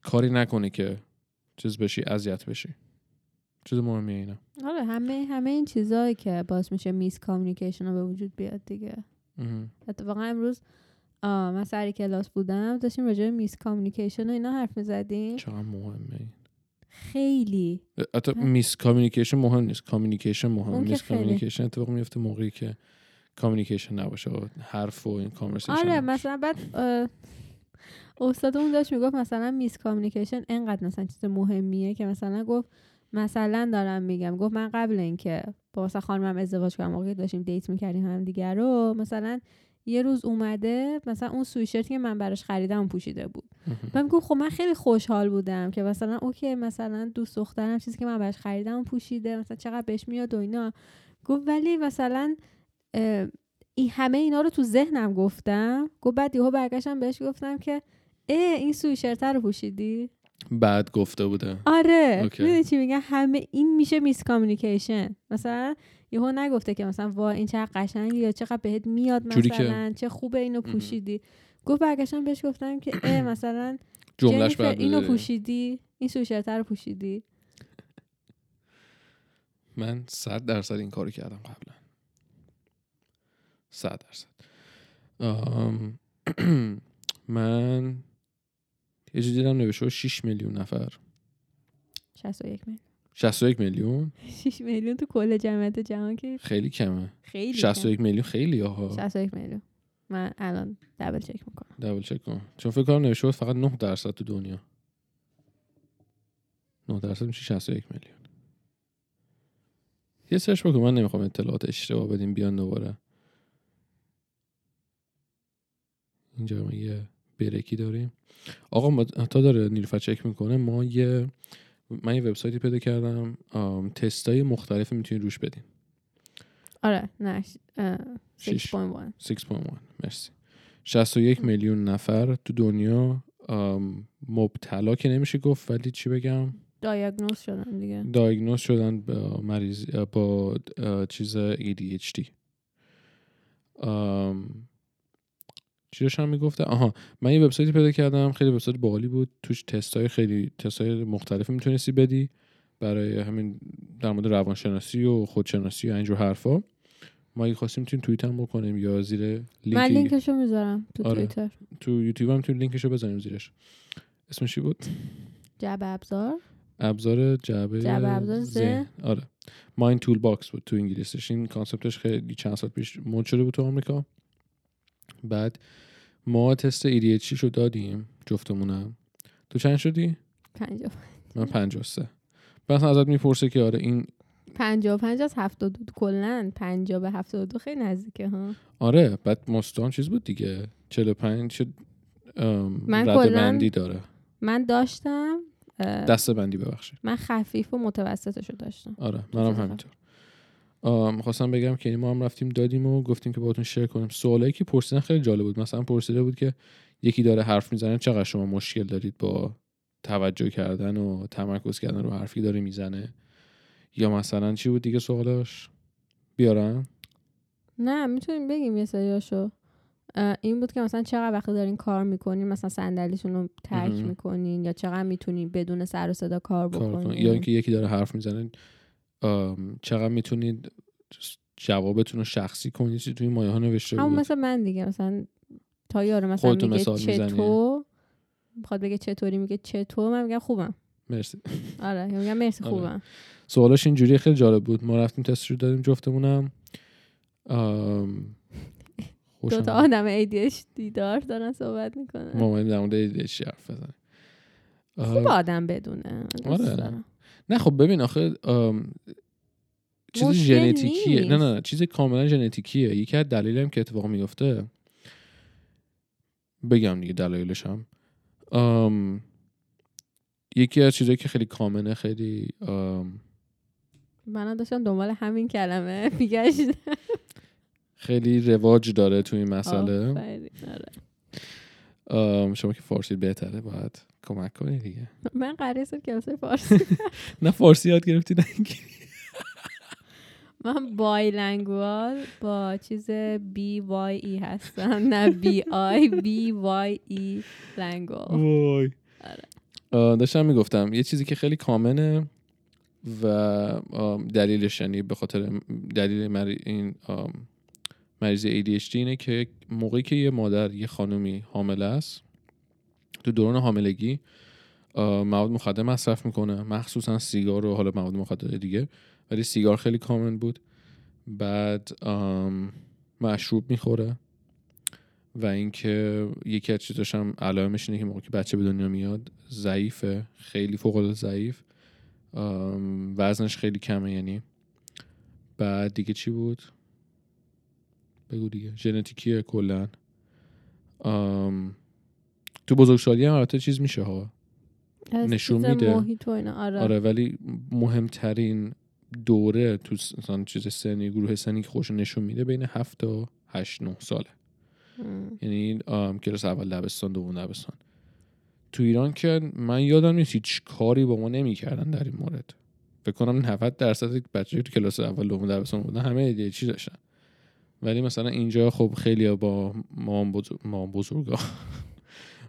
کاری نکنه که چیز بشی اذیت بشی. چیز مهمیه اینا. آره همه همه این چیزهایی که باعث میشه miscommunication رو به وجود بیاد دیگه. اتفاقا امروز من سر کلاس بودم داشتیم راجع به miscommunication و اینا حرف می‌زدیم. چقدر مهمه این. خیلی. حتی miscommunication مهم نیست. communication اون مهم miss خیلی. communication اتفاق میفته موقعی که communication نباشه و حرف و این conversation آره مثلا بعد اه، استادمون داشت می‌گفت مثلا miscommunication انقدر مثلا چیز مهمیه که مثلا گفت مثلا دارم میگم. گفت من قبل اینکه با مثلا خانمم ازدواج کنم موقعی که داشتیم دیت می‌کردیم هم دیگر رو مثلا یه روز اومده مثلا اون سویشرتی که من براش خریدم پوشیده بود. من گفت خب من خیلی خوشحال بودم که مثلا اوکی مثلا دوست دخترم چیزی که من براش خریدم پوشیده مثلا چقدر بهش میاد و اینا. گفت ولی مثلا این همه اینا رو تو ذهنم گفتم. گفت بعد یهو برگشتم بهش گفتم که اه این سویشرت رو پوشیدی؟ بعد گفته بوده. آره. می‌دونی چی میگن همه این میشه میس کامیونیکیشن مثلا یهو نگفته که مثلا وا این چقدر قشنگه یا چقدر بهت میاد مثلا چه خوبه اینو. پوشیدی. گفت برگشتم بهش گفتم که اه مثلا جملهش اینو. پوشیدی؟ این سویشرت رو پوشیدی؟ من صد درصد این کارو کردم قبلا. صد درصد. من یه دیدم نوشته 6 میلیون نفر. 61 میلیون. 61 میلیون؟ 6 میلیون تو کل جمعیت جهان که خیلی کمه. خیلی 61 میلیون خیلی آها. 61 میلیون. من الان دبل چک می‌کنم. دبل چک کن. چون فکر کنم نوشته بود فقط 9 درصد تو دنیا. 9 درصد میشه 61 میلیون. یه سرچ بکن من نمی‌خوام اطلاعات اشتباه بدیم بیان دوباره. اینجا ما یه بریکی داریم. آقا ما تا داره نیلوفر چک می‌کنه ما یه من یه وبسایتی پیدا کردم تستای مختلف می‌تونید روش بدین آره نه اه، شیش. 6.1 6.1 مرسی. 61 میلیون نفر تو دنیا مبتلا که نمیشه گفت ولی چی بگم؟ دایگنوز شدن دیگه. دایگنوز شدن با مریض با چیز ADHD چی داشتم می‌گفته؟ آها من یه وبسایتی پیدا کردم خیلی وبسایت باحالی بود. توش تستای خیلی تستای مختلفی می‌تونستی بدی برای همین در مورد روانشناسی و خودشناسی و اینجور حرفا. ما اگه خواستیم تو توییت هم بکنیم یا زیر من لینکی لینکشو می‌ذارم تو آره. توییتر. تو یوتیوب هم تو لینکشو بزنیم زیرش. اسمش چی بود؟ جعبه ابزار. ابزار جعبه جعبه ابزار ذهن. آره. mind toolbox بود تو انگلیسیش. این concept ش خیلی چند سال پیش مد شده بود تو آمریکا. بعد ما تست ADHD رو دادیم جفتمونم. تو چند شدی؟ پنجاه. من 53 بس ازت می‌پرسه که آره این پنجاه و پنج از هفتاد و دو کلن پنجاه به هفتاد و دو خیلی نزدیکه ها. آره بعد مستان چیز بود دیگه. 45 شد من بندی داره. من داشتم دسته بندی ببخشید. من خفیف و متوسطشو داشتم. آره منم همینطور. آم، خواستم بگم که ما هم رفتیم دادیم و گفتیم که باهاتون شیر کنیم. سوالایی که پرسیدن خیلی جالب بود. مثلا پرسیده بود که یکی داره حرف می‌زنه چقدر شما مشکل دارید با توجه کردن و تمرکز کردن رو حرفی داره می‌زنه؟ یا مثلا چی بود دیگه سوالاش بیارم؟ نه می‌تونیم بگیم یه سریاشو. این بود که مثلا چقدر وقت دارین کار می‌کنین؟ مثلا صندلیتون رو ترک. می‌کنین یا چقدر می‌تونین بدون سر و صدا کار بکنین کن. یا اینکه یکی داره حرف می‌زنه چقدر می‌تونید جوابتون رو شخصی کنید توی مایه ها نوشته همون بود؟ مثل من دیگه مثلا تا یارو مثلا میگه. چطور می‌خواد بگه چطوری میگه چطور من میگم خوبم. مرسی. آره میگم مرسی آره. خوبم. سوالاش اینجوری خیلی جالب بود. ما رفتیم تست رو دادیم جفتمونم. آم، دو تا. آدم ADHD دار دارن صحبت می‌کنن. ما در مورد ADHD حرف بزنیم. خوب آدم بدونه آره. نه خب ببین آخه چیز ژنتیکیه. نه نه چیز کاملا ژنتیکیه. یکی از دلیل هم که اتفاق میفته بگم دیگه دلایلش هم آم، یکی از چیزایی که خیلی کامنه خیلی آم، من داشتم دنبال همین کلمه. میگشتم خیلی رواج داره توی این مسئله. آره. آم، شما که فارسی بهتره باید. کمک کنی دیگه. من قراره شد کلاس فارسی نه فارسی یاد گرفتی نه من بای لنگوال با چیز بی وای ای هستم نه بی آی بی وای ای لنگوال. وای. آره. داشتم می‌گفتم یه چیزی که خیلی کامنه و دلیلش یعنی به خاطر دلیل مری... این مریض ADHD اینه که موقعی که یه مادر یه خانومی حامله است تو دوران حاملگی مواد مخدر مصرف می‌کنه مخصوصا سیگار و حالا مواد مخدر دیگه ولی سیگار خیلی کامن بود. بعد مشروب می‌خوره و اینکه یکی از چیزاش هم علائمش اینه که موقعی که بچه به دنیا میاد ضعیفه خیلی فوق العاده ضعیف وزنش خیلی کمه یعنی. بعد دیگه چی بود؟ بگو دیگه. ژنتیکیه کلا. تو بزرگسالی هم البته چیز میشه ها. نشون میده. آره, آره ولی مهمترین دوره تو مثلا چیز سنی گروه سنی که خوش نشون میده بین 7 تا 8 9 ساله. ام. یعنی کلاس اول دبستان دوم دبستان. تو ایران که من یادم نیست هیچ کاری با ما نمی‌کردن در این مورد. فکر کنم 90 درصد بچه تو کلاس اول دوم دبستان بودن همه یه چی داشتن. ولی مثلا اینجا خب خیلی با مام بزرگ مام بزرگا.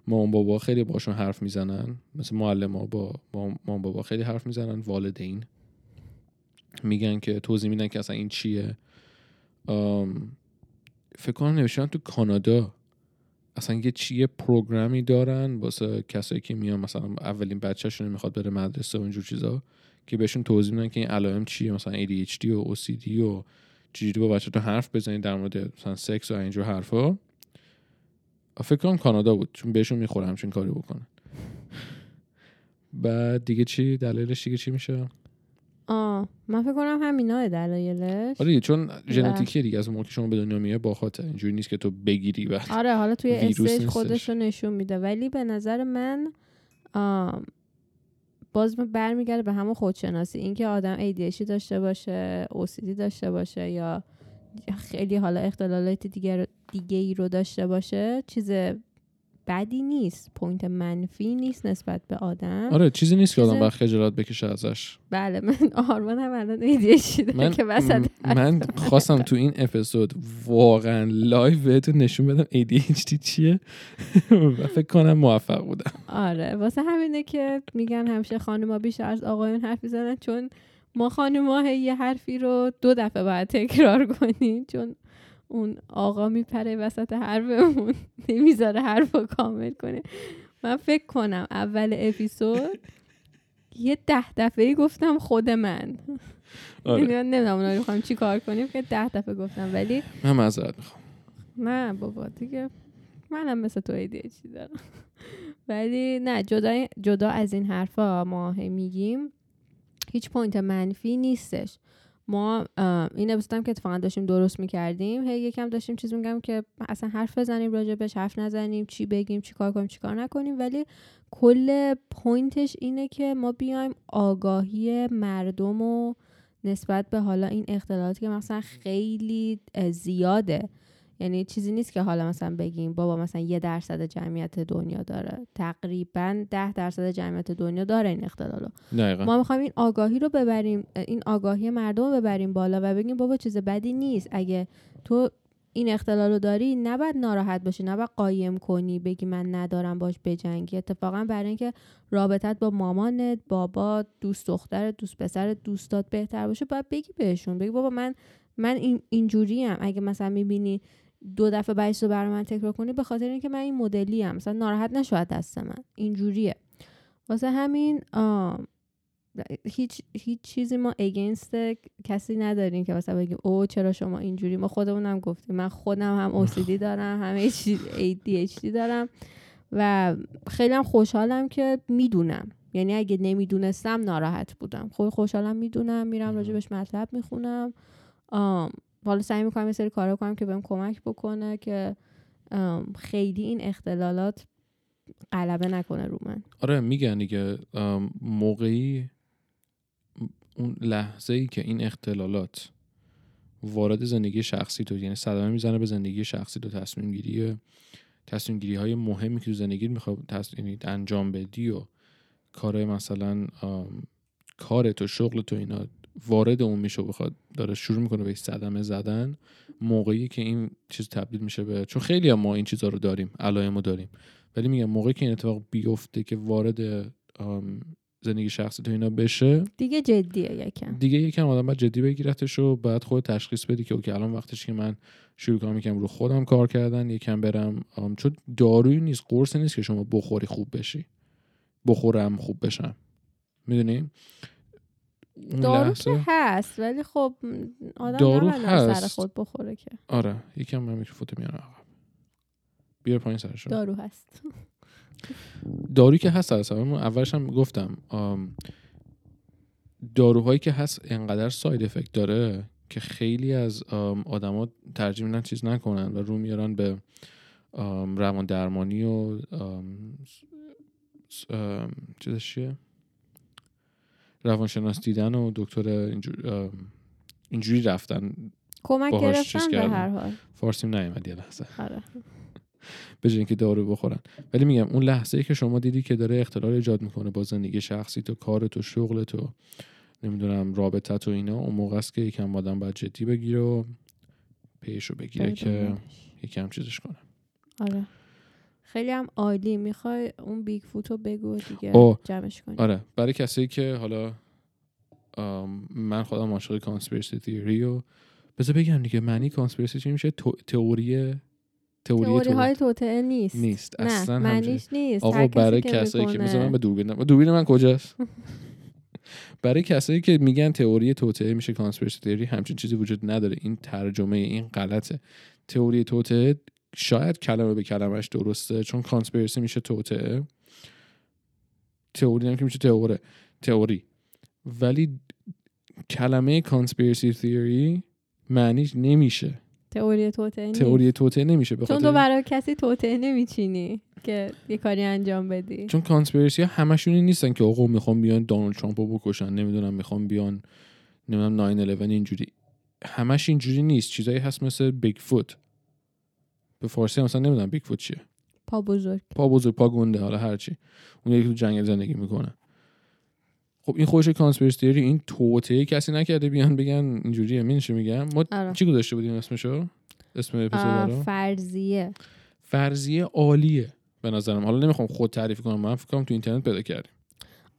مام بابا خیلی باشون حرف می‌زنن. مثل معلم ها با با مام بابا خیلی حرف می‌زنن. والدین. میگن که توضیح میدن که اصلا این چیه. فکر کنم نوشتن تو کانادا. اصلا یه چی یه پروگرامی دارن واسه کسایی که میان مثلا اولین بچهشون می‌خواد بره مدرسه و اینجور چیزا که بهشون توضیح میدن که این علائم چیه. مثلا ADHD و OCD و چجوری با بچه تو حرف بزنید در مورد مثلا سکس و اینجور حرفا. فکر کنم کانادا بود چون بهشون می‌خوره همچین کاری بکنن. بعد دیگه چی؟ دلیلش دیگه چی میشه؟ آه من فکر کنم همینا دلایلش. آره چون ژنتیکیه دیگه از موقع شما به دنیا میای با خاطر اینجوری نیست که تو بگیری بعد آره حالا توی نیستش. خودش رو نشون میده. ولی به نظر من باز برمیگرده به همون خودشناسی. اینکه آدم ADHD داشته باشه OCD داشته باشه یا خیلی حالا اختلالات دیگر دیگه ای رو داشته باشه چیز بدی نیست پوینت منفی نیست نسبت به آدم. آره چیزی نیست که آدم باید خجالت بکشه ازش. بله من آرمان هم الان من که وسط من خواستم تو این اپیزود واقعا live بهتون نشون بدم ADHD چیه. و فکر کنم موفق بودم. آره واسه همینه که میگن همیشه خانوما بیشتر از آقایون حرف می‌زنن چون ما خانوما یه حرفی رو دو دفعه باید تکرار کنیم چون اون آقا میپره وسط حرفمون نمی‌ذاره حرف رو کامل کنه. من فکر کنم اول اپیزود یه ده دفعه گفتم خود من. آره. یعنی نمی‌دونم اونا رو می‌خوایم چی کار کنیم که ده دفعه گفتم ولی من معذرت می‌خوام. نه بابا دیگه منم مثل تو ADHD دارم. ولی نه جدا, جدا از این حرفا ما میگیم. هیچ پوینت منفی نیستش. ما این اپیزودم که اتفاقا داشتیم درست می‌کردیم هی یکم داشتیم چیز میگم که اصلا حرف بزنیم راجبش حرف نزنیم چی بگیم چی کار کنیم چی کار نکنیم ولی کل پوینتش اینه که ما بیایم آگاهی مردم و نسبت به حالا این اختلالاتی که مثلا خیلی زیاده. یعنی چیزی نیست که حالا مثلا بگیم بابا مثلا یه درصد جمعیت دنیا داره. تقریبا ده درصد جمعیت دنیا داره این اختلالو. دقیقا. ما می‌خوایم این آگاهی رو ببریم این آگاهی مردم رو ببریم بالا و بگیم بابا چیز بدی نیست. اگه تو این اختلال رو داری نباید ناراحت باشی نباید قایم کنی بگی من ندارم باش بجنگی. اتفاقا برای اینکه رابطت با مامانت بابا دوست دخترت دوست پسرت دوستات بهتر باشه باید بگی بهشون. بگی بابا من من این اینجوری ام اگه مثلا می‌بینی دو دفعه بعدش رو برای من تکرار کنی به خاطر اینکه من این مدلی ام مثلا ناراحت نشو از دست من. اینجوریه. واسه همین هیچ هیچ چیزی ما اگینست کسی نداریم که مثلا بگیم او چرا شما اینجوری؟ ما خودمونم گفتیم. من خودم هم OCD دارم همه چیز ADHD دارم. و خیلی هم خوشحالم که می‌دونم. یعنی اگه نمی‌دونستم ناراحت بودم. خب خوشحالم می‌دونم میرم راجبش مطلب می‌خونم. حالا سعی می‌کنم یه سری کارا کنم که بهم کمک بکنه که خیلی این اختلالات غلبه نکنه رو من. آره میگن دیگه موقعی اون لحظه ای که این اختلالات وارد زندگی شخصی تو یعنی صدمه می‌زنه به زندگی شخصی تو تصمیم گیری تصمیم گیری های مهمی که تو زندگی می‌خواد تص... یعنی انجام بدی و کار مثلا کار تو شغل تو اینا وارد اون میشه و بخواد داره شروع می‌کنه به صدمه زدن موقعی که این چیز تبدیل میشه به چون خیلی هم ما این چیزها رو داریم علائمو داریم ولی میگم موقعی که این اتفاق بیفته که وارد زندگی شخصی تو اینا بشه دیگه جدیه یکم. دیگه یکم آدم باید جدی بگیرتش و بعد خود تشخیص بدی که اوکی الان وقتش که من شروع کنم یکم رو خودم کار کردن یکم برم چون دارویی نیست قرص نیست که شما بخوری خوب بشی. بخورم خوب بشم. می‌دونی؟ اون دارو که هست ولی خب آدم دارو از سر هست. خود بخوره که. آره یکم من میکروفوتو میارم. عقب بیار پایین سرشو دارو هست. دارویی که هست هست من اولش هم گفتم داروهایی که هست انقدر ساید افکت داره که خیلی از آدما ترجیح میدن چیز نکنن و رو میارن به روان درمانی و چیزش چیه؟ روانشناس دیدن و دکتر اینجور- اینجوری رفتن کمک گرفتن به. هر حال. فارسیم نیومد یه لحظه. آره. به اینکه دارو بخورن. ولی میگم اون لحظه ای که شما دیدی که داره اختلال ایجاد می‌کنه با زندگی شخصی تو کار تو شغل تو نمی‌دونم رابطه تو اینا اون موقع است که یکم آدم باید جدی بگیره و پیش رو بگیره که. یکم چیزش کنه. آره. خیلی هم عالی. می‌خوای اون Bigfoot و بگو دیگه اوه. جمعش کنی آره. برای کسایی که حالا من خودم عاشق conspiracy theory و بذار بگم دیگه معنی conspiracy چی میشه؟ تئوری تئوری های توطعه نیست. نیست. نه اصلا معنیش نیست. آقا کسی برای کسایی که مثلا من به دوربین دوربین من کجاست؟ برای کسایی که میگن تئوری توطعه میشه conspiracy theory همچین چیزی وجود نداره. این ترجمه این غلطه. تئوری توطعه شاید کلمه به کلمش درسته چون conspiracy میشه توطعه تئوری هم که میشه تئوره تئوری. ولی کلمه conspiracy theory معنیش نمیشه. تئوری توطعه نیست. تئوری توطعه نمیشه به چون تو برای کسی توطعه نمیچینی که یه کاری انجام بدی. چون conspiracy ها همشونی نیستن که آقا می‌خوام بیان دونالد ترامپ رو بکشن نمی‌دونم می‌خوام بیان نمی‌دونم 9 11 اینجوری. همش اینجوری نیست. چیزایی هست مثل Bigfoot به فارسی هم مثلا نمی‌دونم. Bigfoot چیه؟ پا بزرگ. پا بزرگ پا گنده حالا هرچی اون یکی تو جنگل زندگی می‌کنه. خب این خودش کانسپیرسی این توته کسی نکرده بیان بگن اینجوریه. می چی میگم؟ ما آره. چی گذاشته بودیم اسمشو؟ اسم اپیزود فرضیه. فرضیه عالیه به نظرم. حالا نمی‌خوام خود تعریف کنم. من فکر کنم تو اینترنت پیدا کردیم.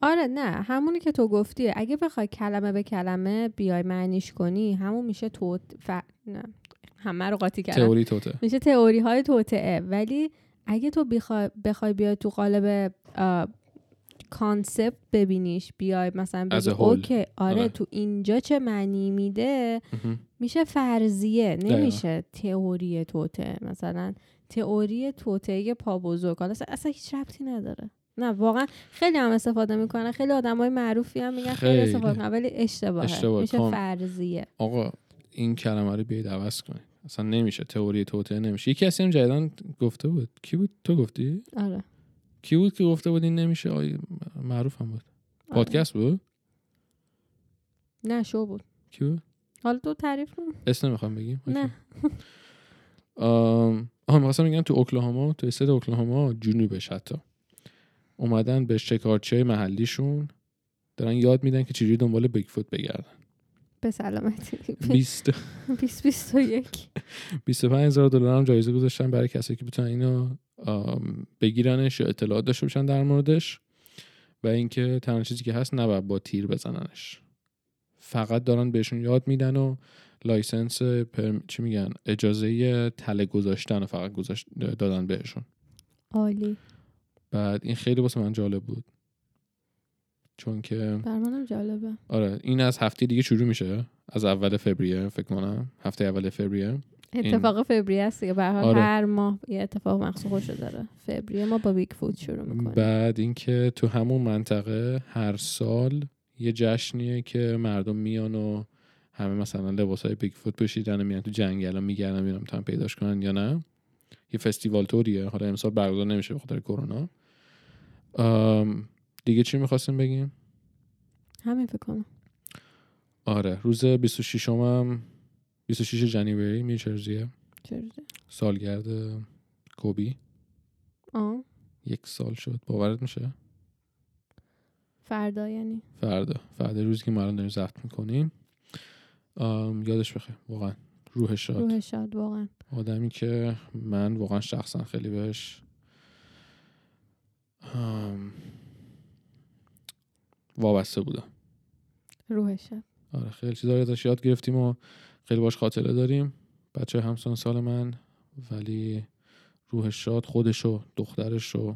آره نه. همونی که تو گفتی. اگه بخوای کلمه به کلمه بیای معنیش کنی همون میشه تو ف... نه. همه رو قاطی کردم تئوری توطعه میشه تئوری های توطعه ولی اگه تو بخوای بخوای بیای تو قالب concept ببینیش بیای مثلا بگی. okay آره, آره. تو اینجا چه معنی میده. میشه فرضیه. نمیشه تئوری توطعه مثلا تئوری توطعه پا بزرگ حالا اصلا- هیچ ربطی نداره نه واقعا خیلی هم استفاده می‌کنن خیلی آدم های معروفی هم میگن خیلی, خیلی. استفاده می‌کنن ولی اشتباهه اشتباه. میشه کام. فرضیه آقا این کلمه رو بیاید عوض کنید. اصلا نمیشه تئوری توته نمیشه. یکی کسی هم جدیدن گفته بود. کی بود؟ تو گفتی؟ آره. کی بود که گفته بود این نمیشه؟ آی معروف هم بود. آره. پادکست بود؟ نه شو بود. کی بود؟ حالا تو تعریف کن. اسم نمی‌خوام بگیم. نه. آم، آها می‌خواستم بگم تو اوکلاهاما تو استیت اوکلاهاما جنوبش حتی اومدن به شکارچی محلیشون دارن یاد میدن که چجوری دنبال Bigfoot بگردن. به سلامتی. 20 20 21 25 هزار دلار هم جایزه گذاشتن برای کسی که بتونن اینو بگیرنش یا اطلاعات داشته باشن در موردش و اینکه تنها چیزی که هست نباید با تیر بزننش. فقط دارن بهشون یاد میدن و license perm... چی میگن؟ اجازه تله گذاشتن رو فقط گذاشت دادن بهشون. عالی. بعد این خیلی واسه من جالب بود. چون که بر منم جالبه. آره این از هفته دیگه شروع میشه. از اول فوریه فکر کنم. هفته اول فوریه. اتفاق فوریه است دیگه. به آره. هر ماه یه اتفاق مخصوص خودشو داره. فوریه ما با Bigfoot شروع می‌کنیم. بعد اینکه تو همون منطقه هر سال یه جشنیه که مردم میان و همه مثلا لباس های Bigfoot پوشیدن میان تو جنگل میگردن میرن می‌تونن پیداش کنن یا نه. یه فستیوال توریه. حالا امسال برگزار نمیشه به خاطر کرونا. دیگه چی می‌خواستیم بگیم؟ همین فکر کنم. آره روز 26 هم 26 جنیوری میچرزیه. چجوری سالگرد کوبی. آه یک سال شد. باورت میشه؟ فردا یعنی. فردا. فردا روزی که ما الان داریم ضبط می‌کنیم. یادش بخیر. واقعا روحش شاد. روح شاد واقعا. آدمی که من واقعا شخصا خیلی بهش آم، وابسته بودم. روح شاد آره خیلی چیزا رو ازش یاد گرفتیم و خیلی باش خاطره داریم. بچه همسان سال من ولی روحش شاد خودش و دخترش و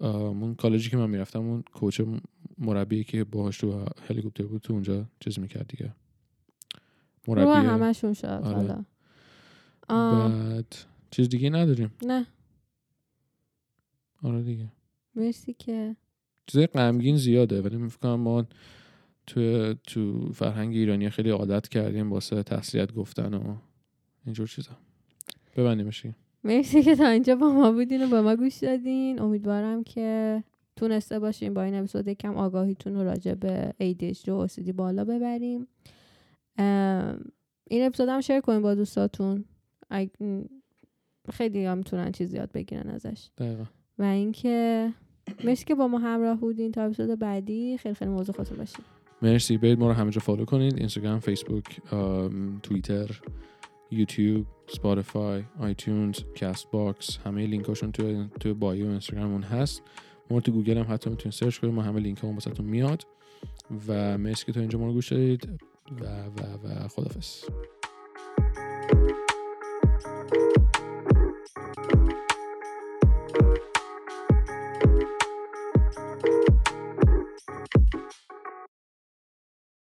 اون کالجی که من می‌رفتم اون کوچ م- مربی که باهاش تو هلیکوپتر بود تو اونجا چیز می‌کرد دیگه. روح مربی همشون شاد آره. حالا. بعد چیز دیگه نداریم؟ نه. آره دیگه. مرسی که چیزای غمگین زیاده ولی من فکر کنم ما تو تو فرهنگ ایرانی خیلی عادت کردیم واسه تسلیت گفتن و اینجور چیزا. ببندیمش. مرسی که تا اینجا با ما بودین و با ما گوش دادین. امیدوارم که تونسته باشیم با این اپیزود. یکم آگاهیتون رو راجع به ADHD و OCD بالا ببریم. این اپیزود هم share کنیم با دوستاتون. خیلی هم می‌تونن چیز یاد بگیرن ازش. دقیقا. و اینکه مرسی که با ما همراه بودین. تا اپیزود بعدی خیلی خیلی مواظب خودتون باشین. مرسی. برید ما رو همه جا follow کنید اینستاگرام فیسبوک توییتر یوتیوب Spotify iTunes Castbox همه لینکاشون تو تو bio اینستاگراممون هست. ما تو گوگل هم حتی می‌تونید سرچ کنید. ما همه لینک همون واسهتون میاد. و مرسی که تا اینجا ما رو گوش دادید. و و و خدافظ